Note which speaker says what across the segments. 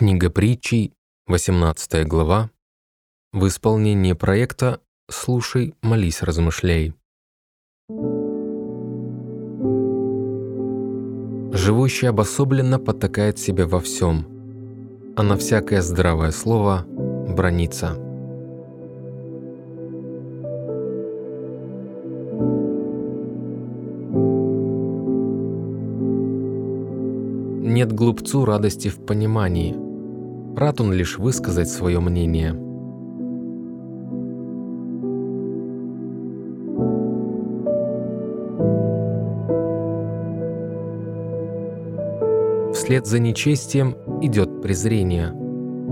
Speaker 1: Книга притчей, 18 глава. В исполнении проекта «Слушай, молись, размышляй». Живущий обособленно потакает себе во всем, а на всякое здравое слово бронится. Нет глупцу радости в понимании. Рад он лишь высказать свое мнение. Вслед за нечестием идет презрение,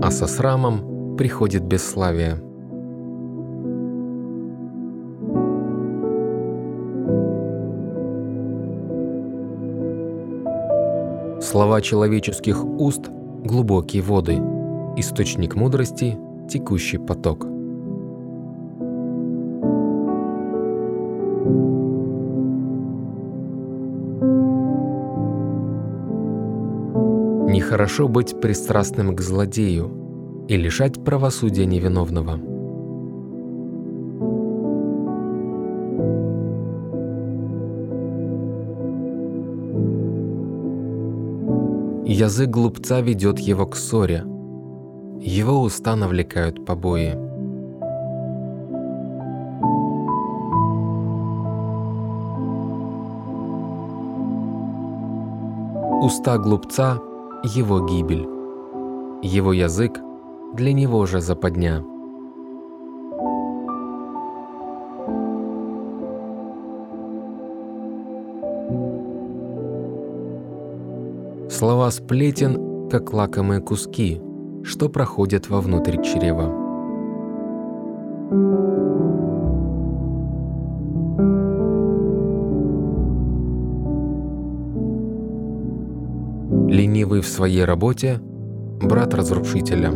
Speaker 1: а со срамом приходит бесславие. Слова человеческих уст – глубокие воды, источник мудрости – текущий поток. Нехорошо быть пристрастным к злодею и лишать правосудия невиновного. Язык глупца ведет его к ссоре. Его уста навлекают побои. Уста глупца – его гибель. Его язык – для него же западня. Слова сплетен, как лакомые куски, что проходят вовнутрь чрева. Ленивый в своей работе – брат разрушителя.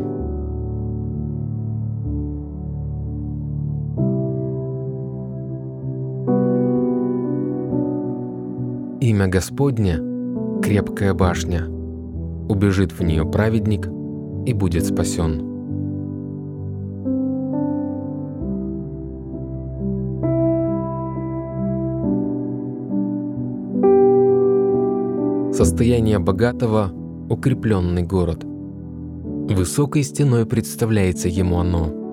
Speaker 1: Имя Господне – крепкая башня. Убежит в нее праведник и будет спасен. Состояние богатого – укрепленный город. Высокой стеной представляется ему оно –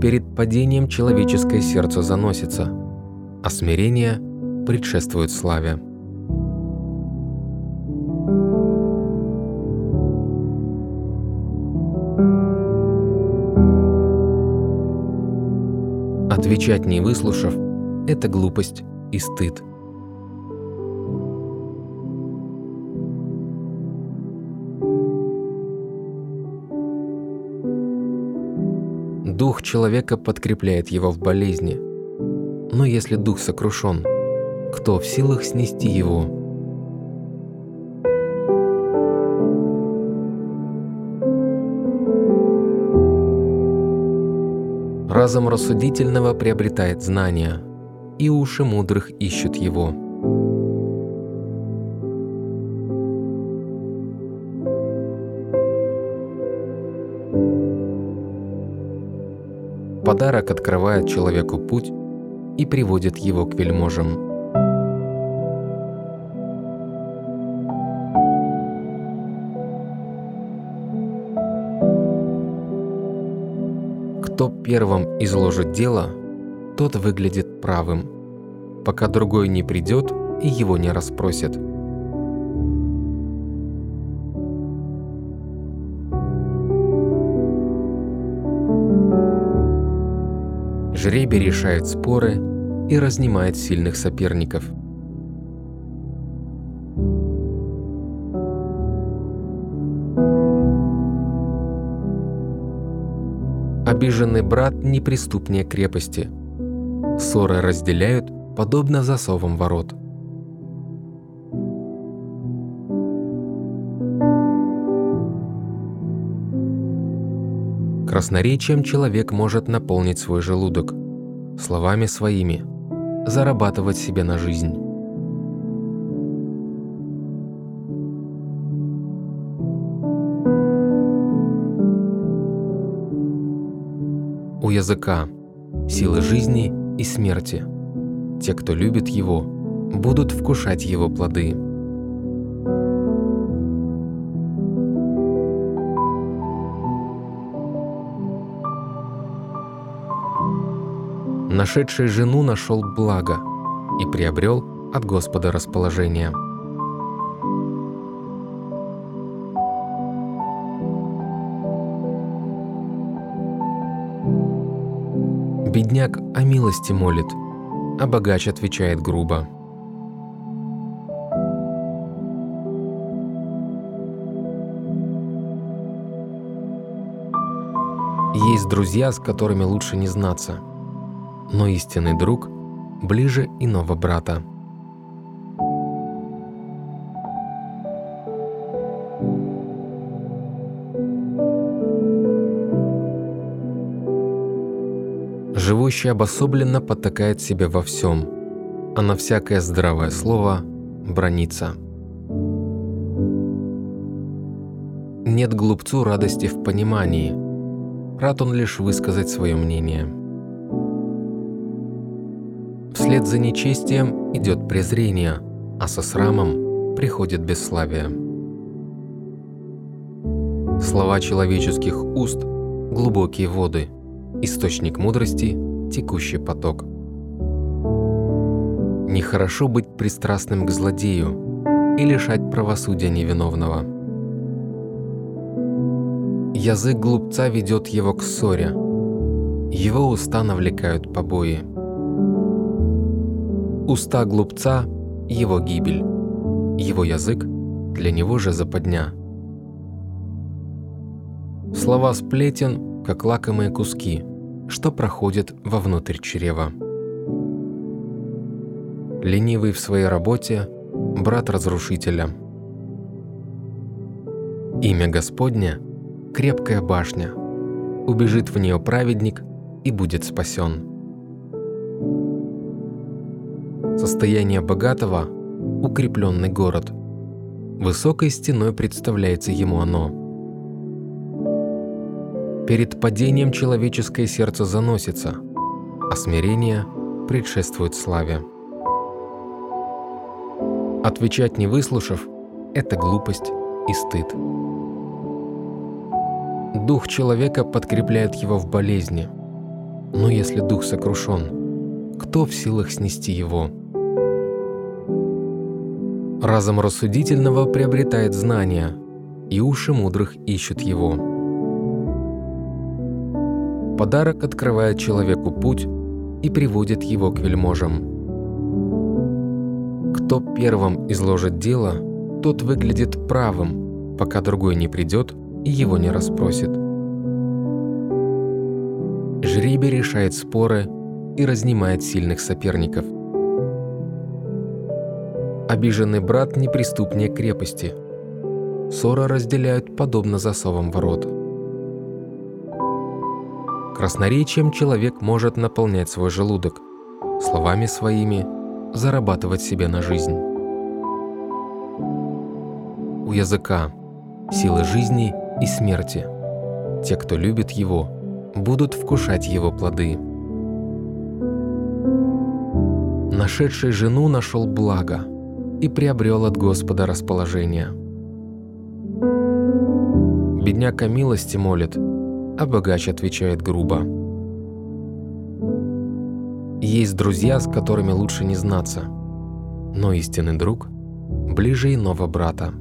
Speaker 1: Перед падением человеческое сердце заносится, а смирение предшествует славе. Отвечать не выслушав – это глупость и стыд – Дух человека подкрепляет его в болезни. Но если дух сокрушен, кто в силах снести его? Разум рассудительного приобретает знания, и уши мудрых ищут его. Подарок открывает человеку путь и приводит его к вельможам. Кто первым изложит дело, тот выглядит правым, пока другой не придет и его не расспросит. Жребий решает споры и разнимает сильных соперников. Обиженный брат неприступнее крепости. Ссоры разделяют, подобно засовам ворот. Красноречием человек может наполнить свой желудок. словами своими, зарабатывать себе на жизнь. У языка силы жизни и смерти. Те, кто любит его, будут вкушать его плоды. Нашедший жену нашел благо и приобрел от Господа расположение. Бедняк о милости молит, а богач отвечает грубо. Есть друзья, с которыми лучше не знаться, но истинный друг ближе иного брата. Живущий обособленно потакает себе во всем, а на всякое здравое слово бронится. Нет глупцу радости в понимании, рад он лишь высказать свое мнение. Вслед за нечестием идет презрение, а со срамом приходит бесславие. Слова человеческих уст – глубокие воды – источник мудрости, текущий поток. Нехорошо быть пристрастным к злодею и лишать правосудия невиновного. Язык глупца ведет его к ссоре, его уста навлекают побои. Уста глупца – его гибель, его язык – для него же западня. Слова сплетен, как лакомые куски – что проходит вовнутрь чрева. Ленивый в своей работе – брат разрушителя. Имя Господня – крепкая башня. Убежит в нее праведник и будет спасен. Состояние богатого – укрепленный город. Высокой стеной представляется ему оно – Перед падением человеческое сердце заносится, а смирение предшествует славе. Отвечать не выслушав – это глупость и стыд. Дух человека подкрепляет его в болезни, но если дух сокрушен, кто в силах снести его? Разум рассудительного приобретает знания, и уши мудрых ищут его. Подарок открывает человеку путь и приводит его к вельможам. Кто первым изложит дело, тот выглядит правым, пока другой не придет и его не расспросит. Жребий решает споры и разнимает сильных соперников. Обиженный брат неприступнее крепости. Ссора разделяют подобно засовам ворот. Красноречием человек может наполнять свой желудок, словами своими зарабатывать себе на жизнь. У языка силы жизни и смерти. Те, кто любит его, будут вкушать его плоды. Нашедший жену нашел благо и приобрел от Господа расположение. Бедняка милости молит – а богач отвечает грубо. Есть друзья, с которыми лучше не знаться, но истинный друг ближе иного брата.